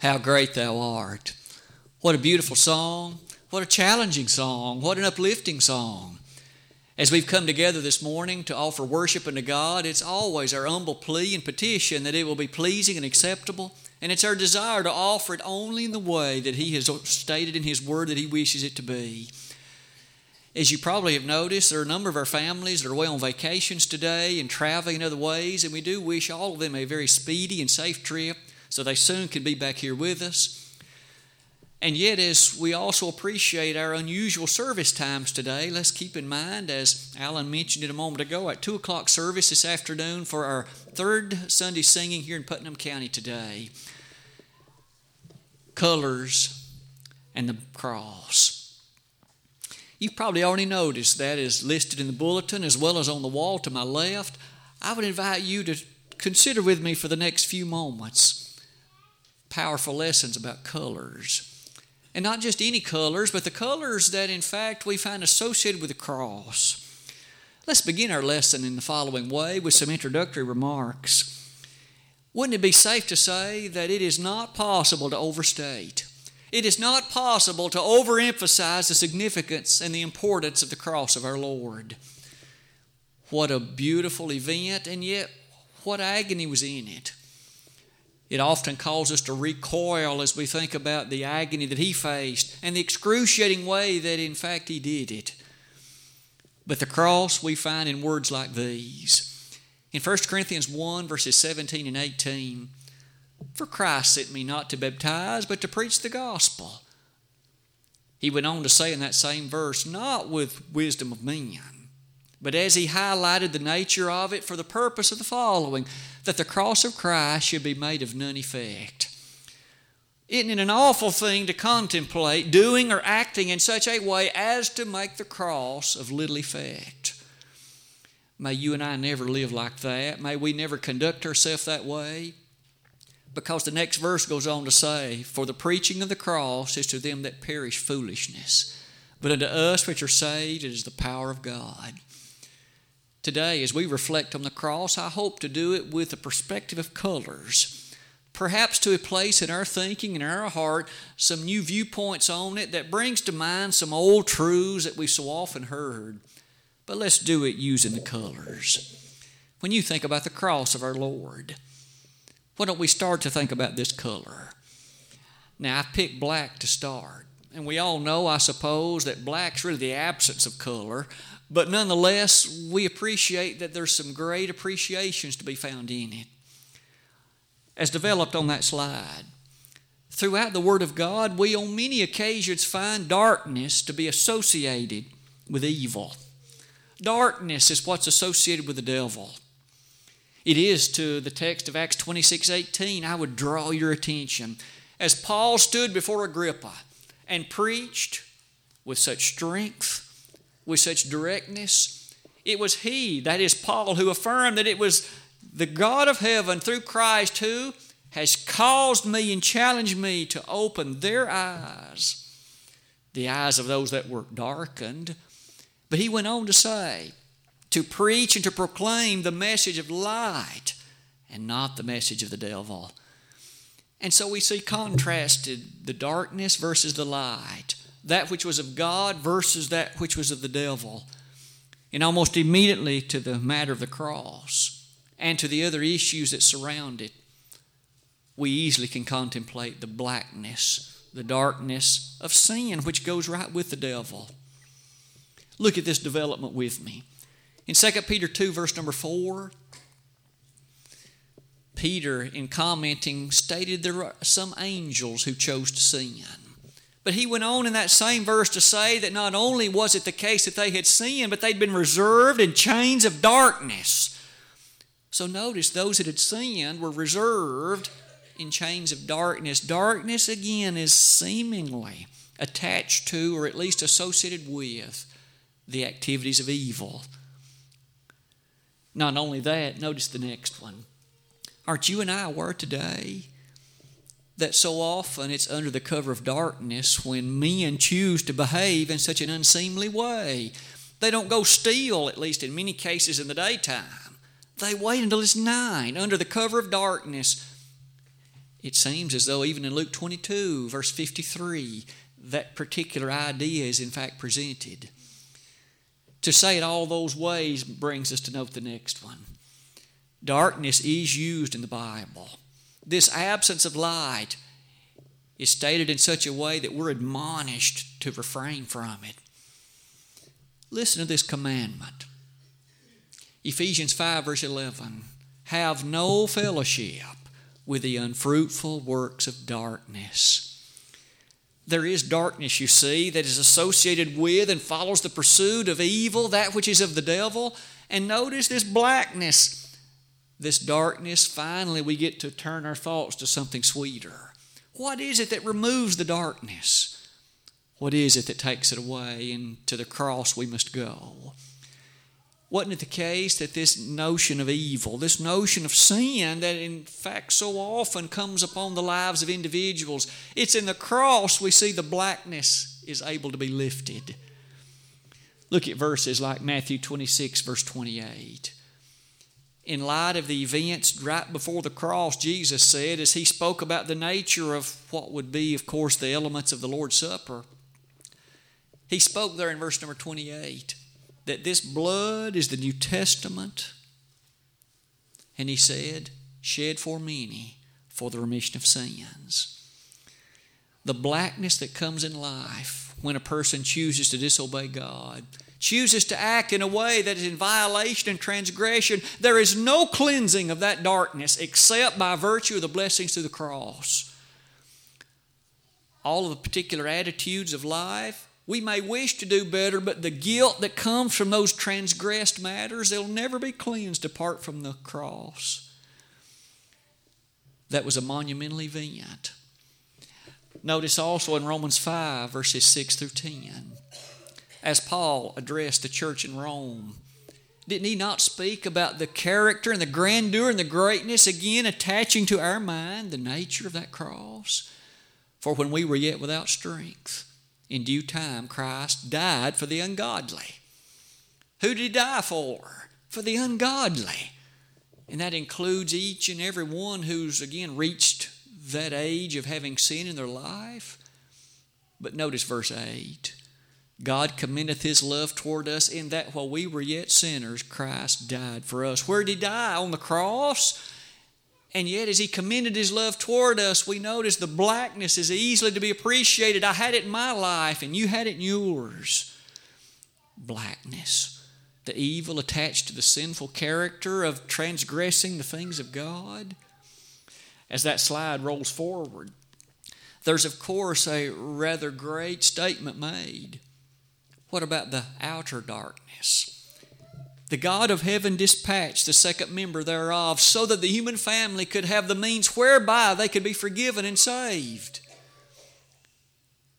How great thou art. What a beautiful song. What a challenging song. What an uplifting song. As we've come together this morning to offer worship unto God, it's always our humble plea and petition that it will be pleasing and acceptable. And it's our desire to offer it only in the way that He has stated in His Word that He wishes it to be. As you probably have noticed, there are a number of our families that are away on vacations today and traveling in other ways, and we do wish all of them a very speedy and safe trip so they soon can be back here with us. And yet, as we also appreciate our unusual service times today, let's keep in mind, as Alan mentioned it a moment ago, at 2 o'clock service this afternoon for our third Sunday singing here in Putnam County today colors and the cross. You've probably already noticed that is listed in the bulletin as well as on the wall to my left. I would invite you to consider with me for the next few moments powerful lessons about colors. And not just any colors, but the colors that in fact we find associated with the cross. Let's begin our lesson in the following way with some introductory remarks. Wouldn't it be safe to say that it is not possible to overstate it is not possible to overemphasize the significance and the importance of the cross of our Lord. What a beautiful event, and yet what agony was in it. It often calls us to recoil as we think about the agony that he faced and the excruciating way that, in fact, he did it. But the cross we find in words like these. In 1 Corinthians 1, verses 17 and 18, for Christ sent me not to baptize, but to preach the gospel. He went on to say in that same verse, not with wisdom of men, but as he highlighted the nature of it for the purpose of the following that the cross of Christ should be made of none effect. Isn't it an awful thing to contemplate doing or acting in such a way as to make the cross of little effect? May you and I never live like that. May we never conduct ourselves that way because the next verse goes on to say, For the preaching of the cross is to them that perish foolishness, but unto us which are saved it is the power of God. Today, as we reflect on the cross, I hope to do it with a perspective of colors. Perhaps to a place in our thinking and our heart some new viewpoints on it that brings to mind some old truths that we've so often heard. But let's do it using the colors. When you think about the cross of our Lord, why don't we start to think about this color? Now, I picked black to start. And we all know, I suppose, that black's really the absence of color. But nonetheless, we appreciate that there's some great appreciations to be found in it. As developed on that slide, throughout the Word of God, we on many occasions find darkness to be associated with evil. Darkness is what's associated with the devil it is to the text of Acts 26 18, I would draw your attention. As Paul stood before Agrippa and preached with such strength, with such directness, it was he, that is Paul, who affirmed that it was the God of heaven through Christ who has caused me and challenged me to open their eyes, the eyes of those that were darkened. But he went on to say, to preach and to proclaim the message of light and not the message of the devil. And so we see contrasted the darkness versus the light, that which was of God versus that which was of the devil. And almost immediately to the matter of the cross and to the other issues that surround it, we easily can contemplate the blackness, the darkness of sin, which goes right with the devil. Look at this development with me. In 2 Peter 2, verse number 4, Peter, in commenting, stated there are some angels who chose to sin. But he went on in that same verse to say that not only was it the case that they had sinned, but they'd been reserved in chains of darkness. So notice those that had sinned were reserved in chains of darkness. Darkness, again, is seemingly attached to or at least associated with the activities of evil. Not only that, notice the next one. Aren't you and I aware today that so often it's under the cover of darkness when men choose to behave in such an unseemly way? They don't go steal, at least in many cases, in the daytime. They wait until it's nine under the cover of darkness. It seems as though even in Luke 22, verse 53, that particular idea is in fact presented. To say it all those ways brings us to note the next one. Darkness is used in the Bible. This absence of light is stated in such a way that we're admonished to refrain from it. Listen to this commandment Ephesians 5, verse 11. Have no fellowship with the unfruitful works of darkness. There is darkness, you see, that is associated with and follows the pursuit of evil, that which is of the devil. And notice this blackness. This darkness, finally, we get to turn our thoughts to something sweeter. What is it that removes the darkness? What is it that takes it away? And to the cross we must go. Wasn't it the case that this notion of evil, this notion of sin that in fact so often comes upon the lives of individuals, it's in the cross we see the blackness is able to be lifted. Look at verses like Matthew 26, verse 28. In light of the events right before the cross, Jesus said, as he spoke about the nature of what would be, of course, the elements of the Lord's Supper, he spoke there in verse number 28 that this blood is the New Testament. And he said, shed for many for the remission of sins. The blackness that comes in life when a person chooses to disobey God, chooses to act in a way that is in violation and transgression, there is no cleansing of that darkness except by virtue of the blessings through the cross. All of the particular attitudes of life, we may wish to do better, but the guilt that comes from those transgressed matters, they'll never be cleansed apart from the cross. That was a monumental event. Notice also in Romans 5, verses 6 through 10, as Paul addressed the church in Rome, didn't he not speak about the character and the grandeur and the greatness, again attaching to our mind the nature of that cross? For when we were yet without strength, in due time, Christ died for the ungodly. Who did he die for? For the ungodly. And that includes each and every one who's, again, reached that age of having sin in their life. But notice verse 8 God commendeth his love toward us in that while we were yet sinners, Christ died for us. Where did he die? On the cross? And yet, as He commended His love toward us, we notice the blackness is easily to be appreciated. I had it in my life, and you had it in yours. Blackness, the evil attached to the sinful character of transgressing the things of God. As that slide rolls forward, there's, of course, a rather great statement made. What about the outer darkness? the God of heaven dispatched the second member thereof so that the human family could have the means whereby they could be forgiven and saved.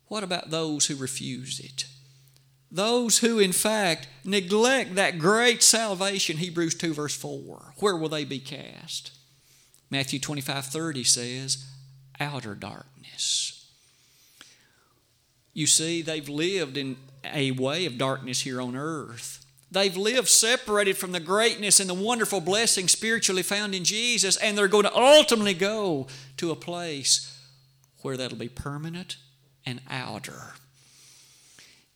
What about those who refuse it? Those who, in fact, neglect that great salvation, Hebrews 2, verse 4. Where will they be cast? Matthew 25, 30 says, outer darkness. You see, they've lived in a way of darkness here on earth. They've lived separated from the greatness and the wonderful blessing spiritually found in Jesus, and they're going to ultimately go to a place where that'll be permanent and outer.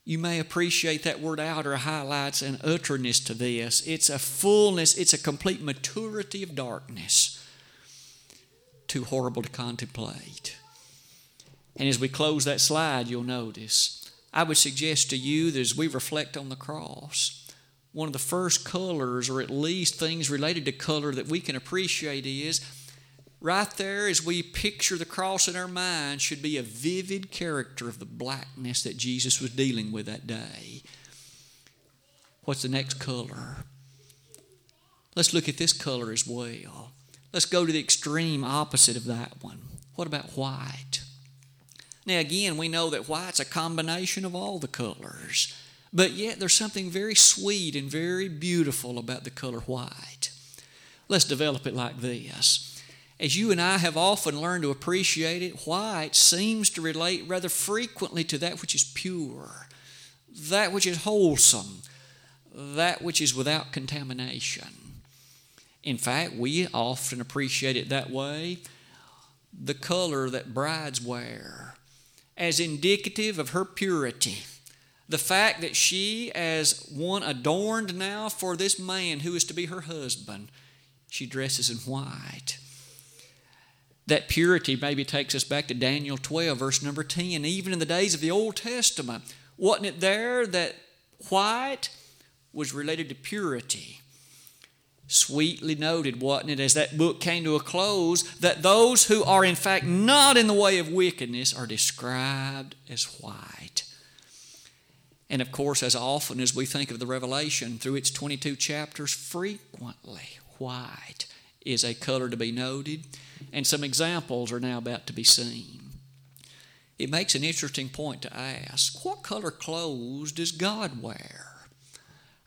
You may appreciate that word outer highlights an utterness to this. It's a fullness, it's a complete maturity of darkness. Too horrible to contemplate. And as we close that slide, you'll notice, I would suggest to you that as we reflect on the cross, one of the first colors, or at least things related to color that we can appreciate, is right there as we picture the cross in our mind, should be a vivid character of the blackness that Jesus was dealing with that day. What's the next color? Let's look at this color as well. Let's go to the extreme opposite of that one. What about white? Now, again, we know that white's a combination of all the colors. But yet there's something very sweet and very beautiful about the color white. Let's develop it like this. As you and I have often learned to appreciate it, white seems to relate rather frequently to that which is pure, that which is wholesome, that which is without contamination. In fact, we often appreciate it that way the color that brides wear as indicative of her purity. The fact that she, as one adorned now for this man who is to be her husband, she dresses in white. That purity maybe takes us back to Daniel 12, verse number 10. Even in the days of the Old Testament, wasn't it there that white was related to purity? Sweetly noted, wasn't it, as that book came to a close, that those who are in fact not in the way of wickedness are described as white. And of course, as often as we think of the Revelation through its 22 chapters, frequently white is a color to be noted and some examples are now about to be seen. It makes an interesting point to ask what color clothes does God wear?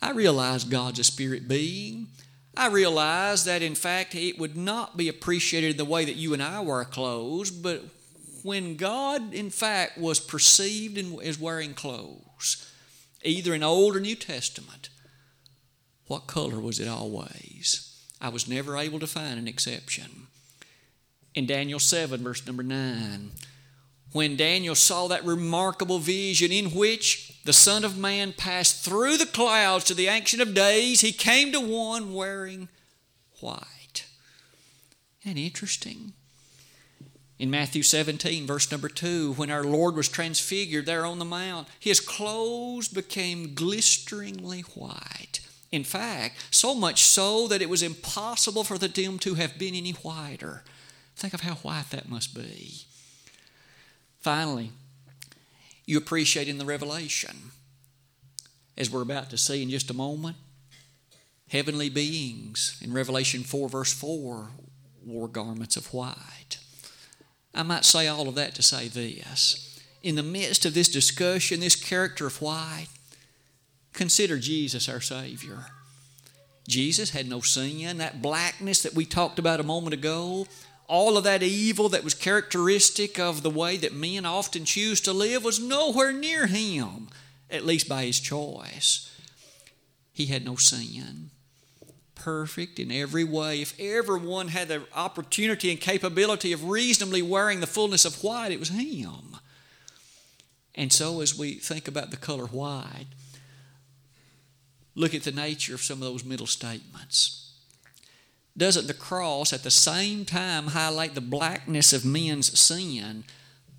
I realize God's a spirit being. I realize that in fact it would not be appreciated the way that you and I wear clothes, but when God in fact was perceived as wearing clothes, either in Old or New Testament, what color was it always? I was never able to find an exception in Daniel 7, verse number 9. When Daniel saw that remarkable vision in which the Son of Man passed through the clouds to the Ancient of Days, he came to one wearing white. That interesting? In Matthew 17, verse number 2, when our Lord was transfigured there on the mount, his clothes became glisteringly white. In fact, so much so that it was impossible for them to have been any whiter. Think of how white that must be. Finally, you appreciate in the revelation, as we're about to see in just a moment, heavenly beings in Revelation 4, verse 4, wore garments of white. I might say all of that to say this. In the midst of this discussion, this character of white, consider Jesus our Savior. Jesus had no sin. That blackness that we talked about a moment ago all of that evil that was characteristic of the way that men often choose to live was nowhere near him, at least by his choice. He had no sin. Perfect in every way. If everyone had the opportunity and capability of reasonably wearing the fullness of white, it was him. And so, as we think about the color white, look at the nature of some of those middle statements doesn't the cross at the same time highlight the blackness of men's sin,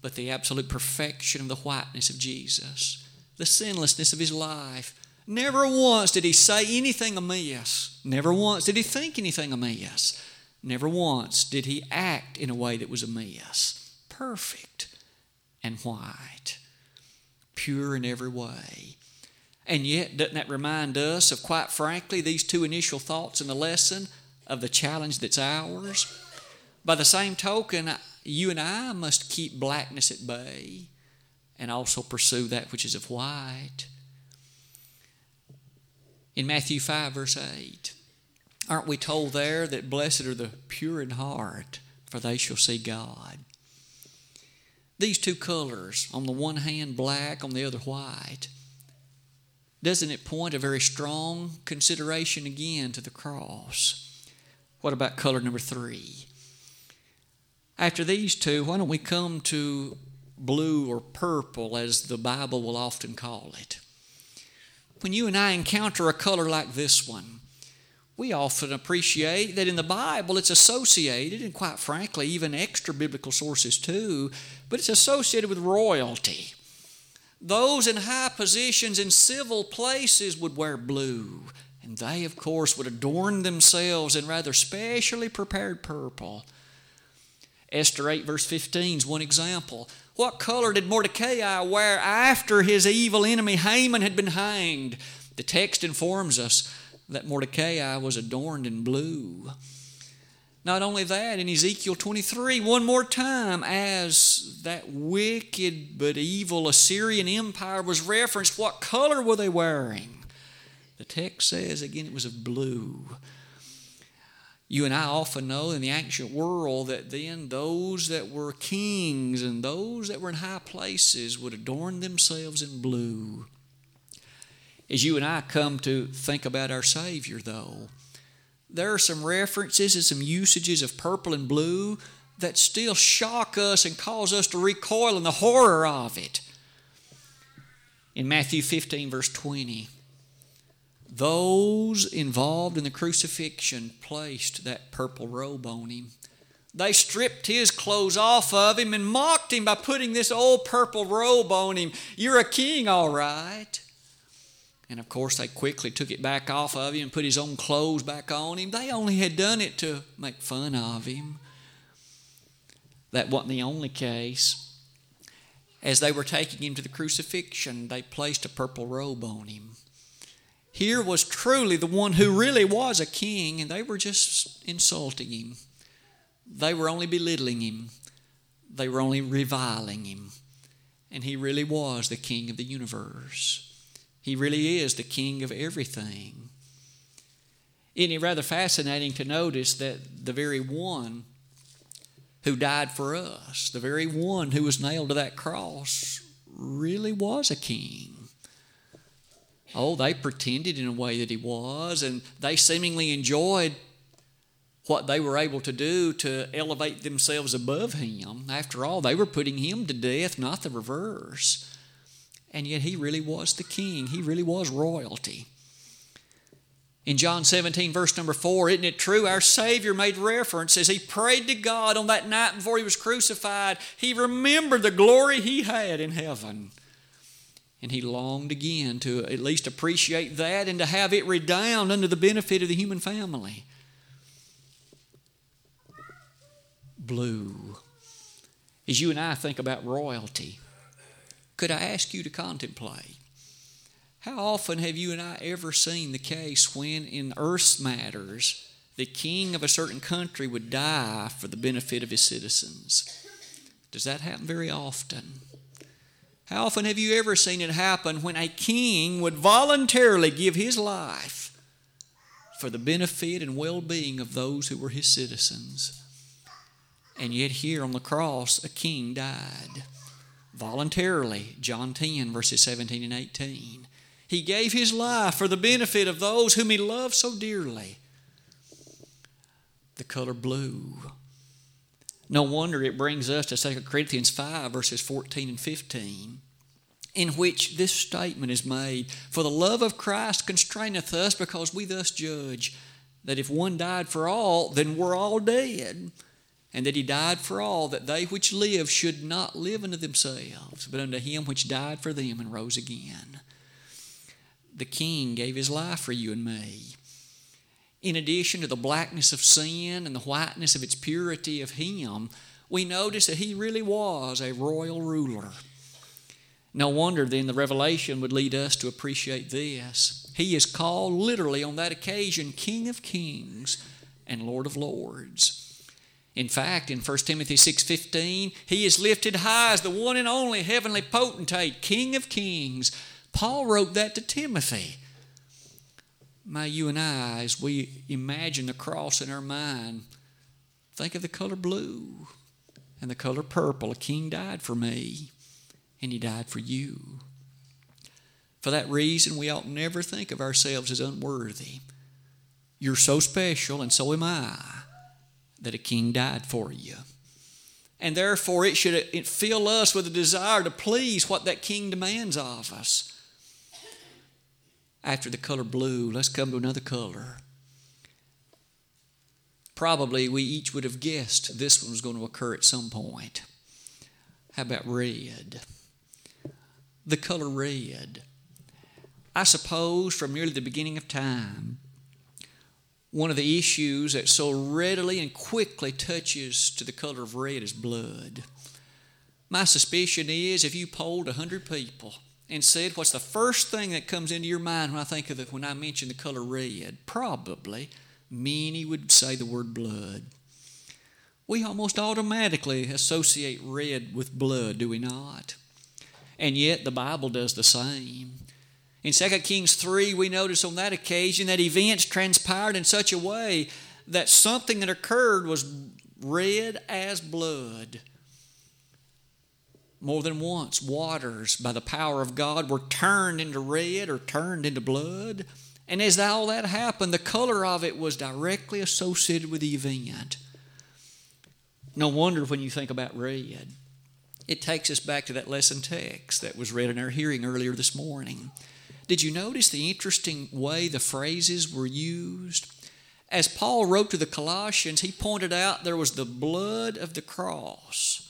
but the absolute perfection of the whiteness of Jesus, the sinlessness of his life? Never once did he say anything amiss. Never once did he think anything amiss. Never once did he act in a way that was amiss. Perfect and white, pure in every way. And yet, doesn't that remind us of, quite frankly, these two initial thoughts in the lesson? Of the challenge that's ours. By the same token, you and I must keep blackness at bay and also pursue that which is of white. In Matthew 5, verse 8, aren't we told there that blessed are the pure in heart, for they shall see God? These two colors, on the one hand black, on the other white, doesn't it point a very strong consideration again to the cross? What about color number three? After these two, why don't we come to blue or purple, as the Bible will often call it? When you and I encounter a color like this one, we often appreciate that in the Bible it's associated, and quite frankly, even extra biblical sources too, but it's associated with royalty. Those in high positions in civil places would wear blue. And they, of course, would adorn themselves in rather specially prepared purple. Esther 8, verse 15 is one example. What color did Mordecai wear after his evil enemy Haman had been hanged? The text informs us that Mordecai was adorned in blue. Not only that, in Ezekiel 23, one more time, as that wicked but evil Assyrian empire was referenced, what color were they wearing? The text says, again, it was of blue. You and I often know in the ancient world that then those that were kings and those that were in high places would adorn themselves in blue. As you and I come to think about our Savior, though, there are some references and some usages of purple and blue that still shock us and cause us to recoil in the horror of it. In Matthew 15, verse 20, those involved in the crucifixion placed that purple robe on him. They stripped his clothes off of him and mocked him by putting this old purple robe on him. You're a king, all right. And of course, they quickly took it back off of him and put his own clothes back on him. They only had done it to make fun of him. That wasn't the only case. As they were taking him to the crucifixion, they placed a purple robe on him. Here was truly the one who really was a king, and they were just insulting him. They were only belittling him, they were only reviling him. And he really was the king of the universe. He really is the king of everything. Isn't it rather fascinating to notice that the very one who died for us, the very one who was nailed to that cross, really was a king? Oh, they pretended in a way that he was, and they seemingly enjoyed what they were able to do to elevate themselves above him. After all, they were putting him to death, not the reverse and yet he really was the king. He really was royalty. In John 17, verse number 4, isn't it true? Our Savior made reference as he prayed to God on that night before he was crucified. He remembered the glory he had in heaven. And he longed again to at least appreciate that and to have it redound under the benefit of the human family. Blue. As you and I think about royalty, could I ask you to contemplate? How often have you and I ever seen the case when, in earth's matters, the king of a certain country would die for the benefit of his citizens? Does that happen very often? How often have you ever seen it happen when a king would voluntarily give his life for the benefit and well being of those who were his citizens? And yet, here on the cross, a king died voluntarily. John 10, verses 17 and 18. He gave his life for the benefit of those whom he loved so dearly. The color blue. No wonder it brings us to 2 Corinthians 5, verses 14 and 15, in which this statement is made For the love of Christ constraineth us, because we thus judge that if one died for all, then we're all dead and that he died for all, that they which live should not live unto themselves, but unto him which died for them and rose again. The King gave his life for you and me. In addition to the blackness of sin and the whiteness of its purity of him, we notice that he really was a royal ruler. No wonder then the revelation would lead us to appreciate this. He is called literally on that occasion King of Kings and Lord of Lords. In fact, in 1 Timothy 6:15, he is lifted high as the one and only heavenly potentate, King of kings. Paul wrote that to Timothy. May you and I, as we imagine the cross in our mind, think of the color blue and the color purple. A king died for me, and he died for you. For that reason, we ought never think of ourselves as unworthy. You're so special, and so am I that a king died for you. And therefore, it should fill us with a desire to please what that king demands of us. After the color blue, let's come to another color. Probably we each would have guessed this one was going to occur at some point. How about red? The color red. I suppose from nearly the beginning of time, one of the issues that so readily and quickly touches to the color of red is blood. My suspicion is if you polled 100 people and said, What's the first thing that comes into your mind when I think of it when I mention the color red? Probably many would say the word blood. We almost automatically associate red with blood, do we not? And yet the Bible does the same. In 2 Kings 3, we notice on that occasion that events transpired in such a way that something that occurred was red as blood. More than once, waters by the power of God were turned into red or turned into blood. And as all that happened, the color of it was directly associated with the event. No wonder when you think about red, it takes us back to that lesson text that was read in our hearing earlier this morning. Did you notice the interesting way the phrases were used? As Paul wrote to the Colossians, he pointed out there was the blood of the cross.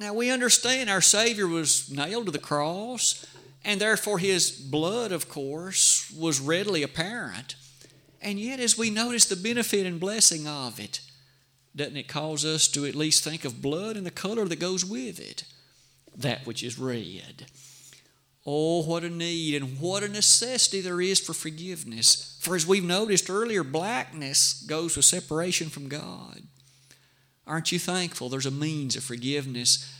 Now we understand our Savior was nailed to the cross, and therefore his blood, of course, was readily apparent. And yet, as we notice the benefit and blessing of it, doesn't it cause us to at least think of blood and the color that goes with it? That which is red. Oh, what a need and what a necessity there is for forgiveness. For as we've noticed earlier, blackness goes with separation from God. Aren't you thankful there's a means of forgiveness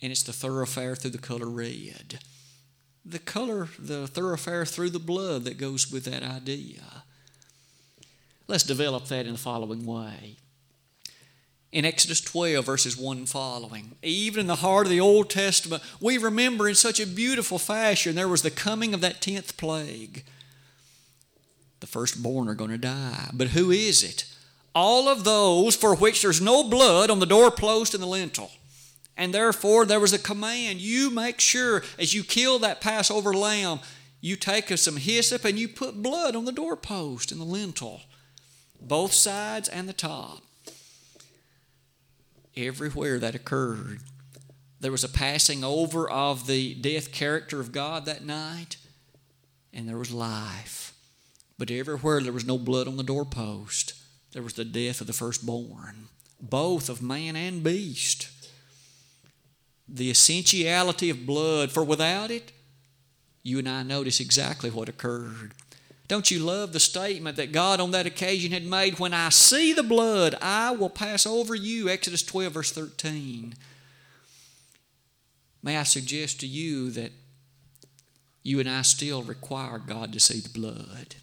and it's the thoroughfare through the color red? The color, the thoroughfare through the blood that goes with that idea. Let's develop that in the following way in Exodus 12, verses 1 and following. Even in the heart of the Old Testament, we remember in such a beautiful fashion there was the coming of that 10th plague. The firstborn are going to die. But who is it? All of those for which there's no blood on the doorpost and the lintel. And therefore, there was a command you make sure as you kill that Passover lamb, you take some hyssop and you put blood on the doorpost and the lintel, both sides and the top everywhere that occurred. There was a passing over of the death character of God that night, and there was life. But everywhere there was no blood on the doorpost, there was the death of the firstborn, both of man and beast. The essentiality of blood, for without it, you and I notice exactly what occurred. Don't you love the statement that God on that occasion had made? When I see the blood, I will pass over you. Exodus 12, verse 13. May I suggest to you that you and I still require God to see the blood.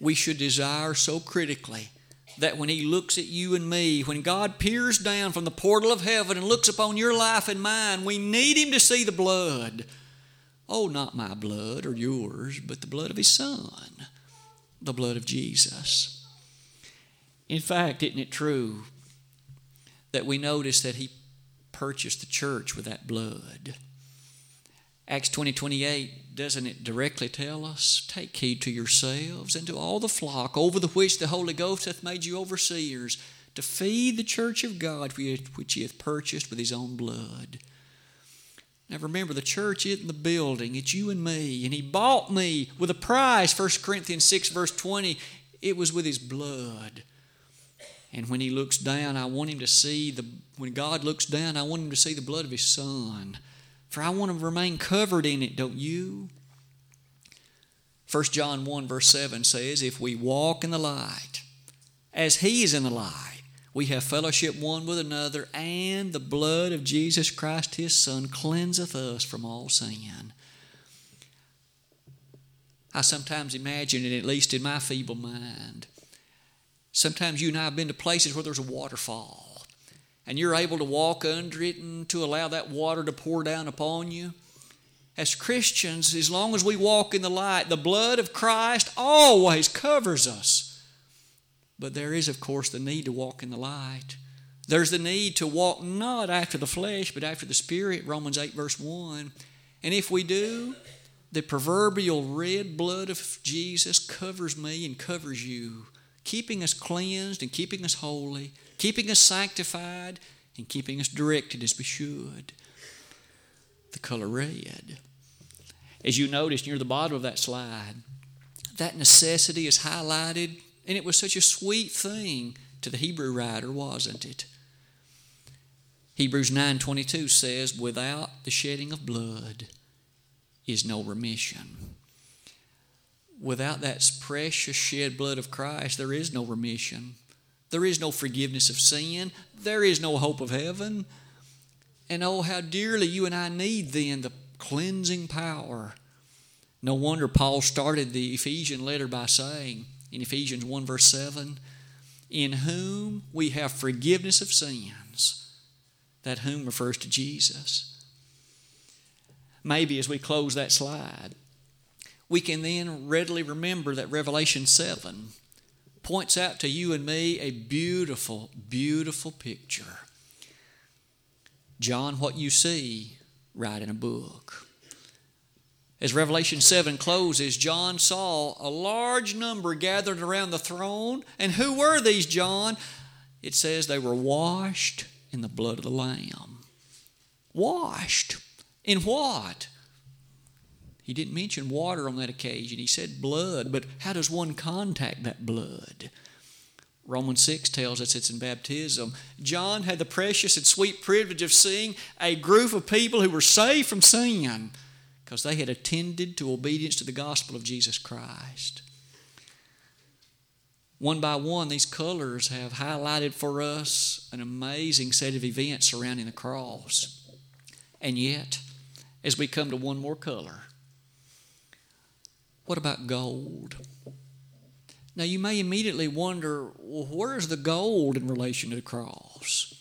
We should desire so critically that when He looks at you and me, when God peers down from the portal of heaven and looks upon your life and mine, we need Him to see the blood. Oh, not my blood or yours, but the blood of His Son, the blood of Jesus. In fact, isn't it true that we notice that He purchased the church with that blood? Acts 20 28, doesn't it directly tell us? Take heed to yourselves and to all the flock over the which the Holy Ghost hath made you overseers, to feed the church of God which he hath purchased with his own blood. Now remember, the church isn't the building, it's you and me. And He bought me with a price, 1 Corinthians 6, verse 20. It was with His blood. And when He looks down, I want Him to see the, when God looks down, I want Him to see the blood of His Son. For I want to remain covered in it, don't you? 1 John 1, verse 7 says, If we walk in the light, as He is in the light, we have fellowship one with another, and the blood of Jesus Christ, his Son, cleanseth us from all sin. I sometimes imagine, and at least in my feeble mind, sometimes you and I have been to places where there's a waterfall, and you're able to walk under it and to allow that water to pour down upon you. As Christians, as long as we walk in the light, the blood of Christ always covers us. But there is, of course, the need to walk in the light. There's the need to walk not after the flesh, but after the Spirit, Romans 8, verse 1. And if we do, the proverbial red blood of Jesus covers me and covers you, keeping us cleansed and keeping us holy, keeping us sanctified, and keeping us directed as we should. The color red. As you notice near the bottom of that slide, that necessity is highlighted and it was such a sweet thing to the Hebrew writer, wasn't it? Hebrews 9:22 says, "Without the shedding of blood is no remission." Without that precious shed blood of Christ, there is no remission. There is no forgiveness of sin. There is no hope of heaven. And oh, how dearly you and I need then the cleansing power. No wonder Paul started the Ephesian letter by saying, in Ephesians 1, verse 7 in whom we have forgiveness of sins. That whom refers to Jesus. Maybe as we close that slide, we can then readily remember that Revelation 7 points out to you and me a beautiful, beautiful picture. John, what you see, write in a book. As Revelation 7 closes, John saw a large number gathered around the throne. And who were these, John? It says they were washed in the blood of the Lamb. Washed. In what? He didn't mention water on that occasion. He said blood, but how does one contact that blood? Romans 6 tells us it's in baptism. John had the precious and sweet privilege of seeing a group of people who were saved from sin because they had attended to obedience to the gospel of Jesus Christ. One by one, these colors have highlighted for us an amazing set of events surrounding the cross. And yet, as we come to one more color, what about gold? Now, you may immediately wonder well, where's the gold in relation to the cross?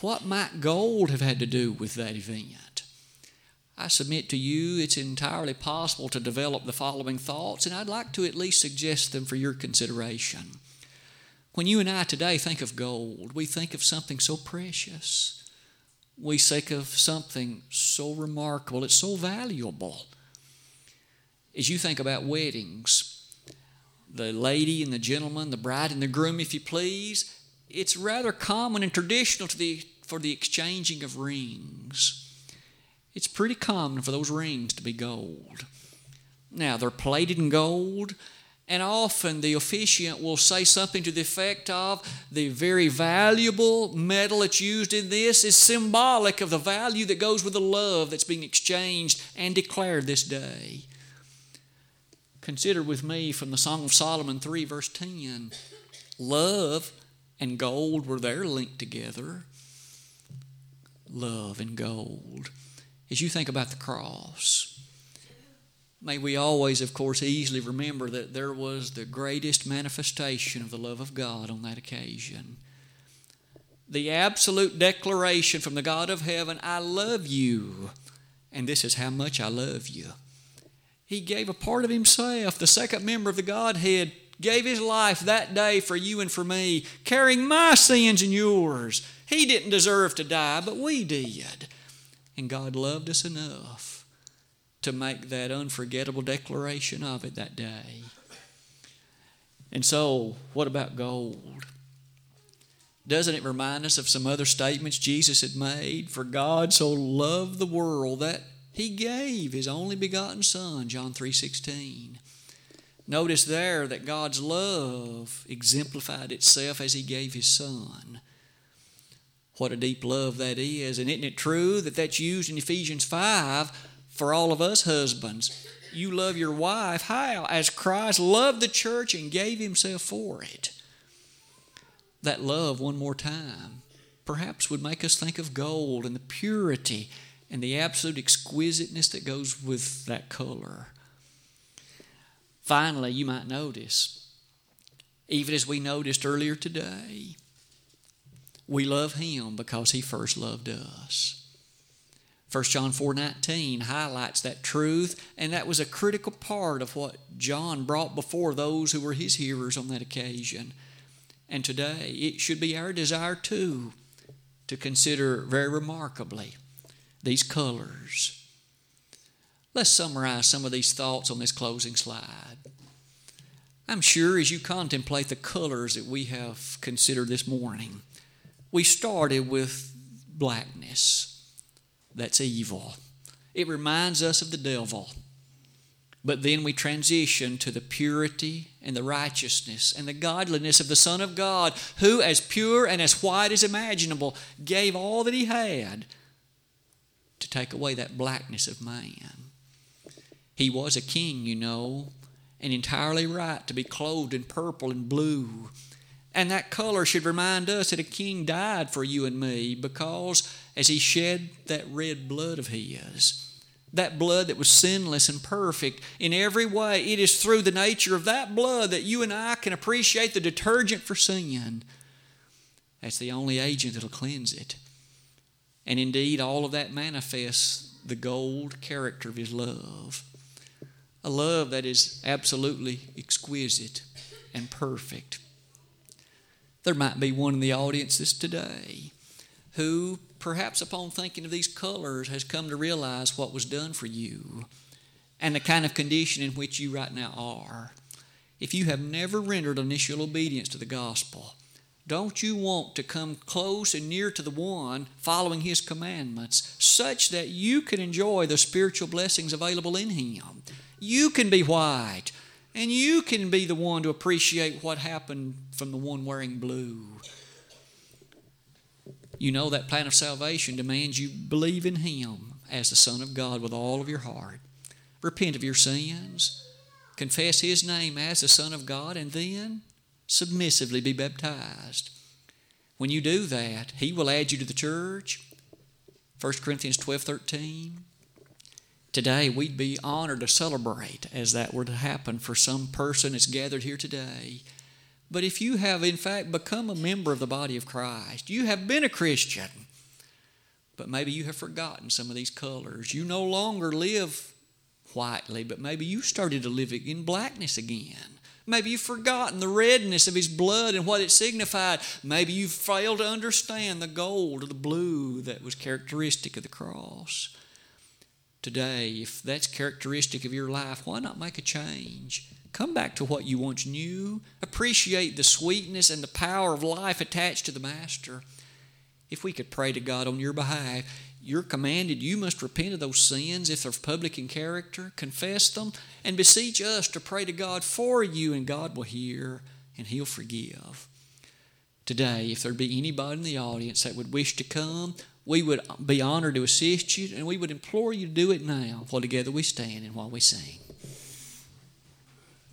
What might gold have had to do with that event? I submit to you it's entirely possible to develop the following thoughts, and I'd like to at least suggest them for your consideration. When you and I today think of gold, we think of something so precious. We think of something so remarkable, it's so valuable. As you think about weddings, the lady and the gentleman, the bride and the groom, if you please, it's rather common and traditional the, for the exchanging of rings it's pretty common for those rings to be gold. Now, they're plated in gold, and often the officiant will say something to the effect of the very valuable metal that's used in this is symbolic of the value that goes with the love that's being exchanged and declared this day. Consider with me from the Song of Solomon 3, verse 10 love and gold were there linked together. Love and gold as you think about the cross, may we always, of course, easily remember that there was the greatest manifestation of the love of God on that occasion. The absolute declaration from the God of heaven, I love you, and this is how much I love you. He gave a part of Himself, the second member of the Godhead, gave His life that day for you and for me, carrying my sins and yours. He didn't deserve to die, but we did. And God loved us enough to make that unforgettable declaration of it that day. And so, what about gold? Doesn't it remind us of some other statements Jesus had made? For God so loved the world that he gave his only begotten son, John 3:16. Notice there that God's love exemplified itself as he gave his son. What a deep love that is. And isn't it true that that's used in Ephesians 5 for all of us husbands? You love your wife. How? As Christ loved the church and gave himself for it. That love, one more time, perhaps would make us think of gold and the purity and the absolute exquisiteness that goes with that color. Finally, you might notice, even as we noticed earlier today, we love him because he first loved us. 1 John 4:19 highlights that truth and that was a critical part of what John brought before those who were his hearers on that occasion. And today it should be our desire too to consider very remarkably these colors. Let's summarize some of these thoughts on this closing slide. I'm sure as you contemplate the colors that we have considered this morning, we started with blackness. That's evil. It reminds us of the devil. But then we transition to the purity and the righteousness and the godliness of the Son of God, who, as pure and as white as imaginable, gave all that he had to take away that blackness of man. He was a king, you know, and entirely right to be clothed in purple and blue and that color should remind us that a king died for you and me because as he shed that red blood of his, that blood that was sinless and perfect in every way, it is through the nature of that blood that you and I can appreciate the detergent for sin. That's the only agent that'll cleanse it. And indeed, all of that manifests the gold character of His love. A love that is absolutely exquisite and perfect. There might be one in the audience this today who, perhaps upon thinking of these colors, has come to realize what was done for you and the kind of condition in which you right now are. If you have never rendered initial obedience to the gospel, don't you want to come close and near to the one following his commandments such that you can enjoy the spiritual blessings available in him? You can be white and you can be the one to appreciate what happened from the one wearing blue. You know that plan of salvation demands you believe in him as the Son of God with all of your heart. Repent of your sins, confess his name as the Son of God, and then submissively be baptized. When you do that, he will add you to the church. 1 Corinthians 12 13. Today, we'd be honored to celebrate as that were to happen for some person that's gathered here today. But if you have, in fact, become a member of the body of Christ, you have been a Christian, but maybe you have forgotten some of these colors. You no longer live whitely, but maybe you started to live in blackness again. Maybe you've forgotten the redness of his blood and what it signified. Maybe you've failed to understand the gold or the blue that was characteristic of the cross today, if that's characteristic of your life, why not make a change? Come back to what you once knew. Appreciate the sweetness and the power of life attached to the Master. If we could pray to God on your behalf, you're commanded you must repent of those sins if they're public in character, confess them, and beseech us to pray to God for you, and God will hear and He'll forgive. Today, if there be anybody in the audience that would wish to come, we would be honored to assist you, and we would implore you to do it now while together we stand and while we sing.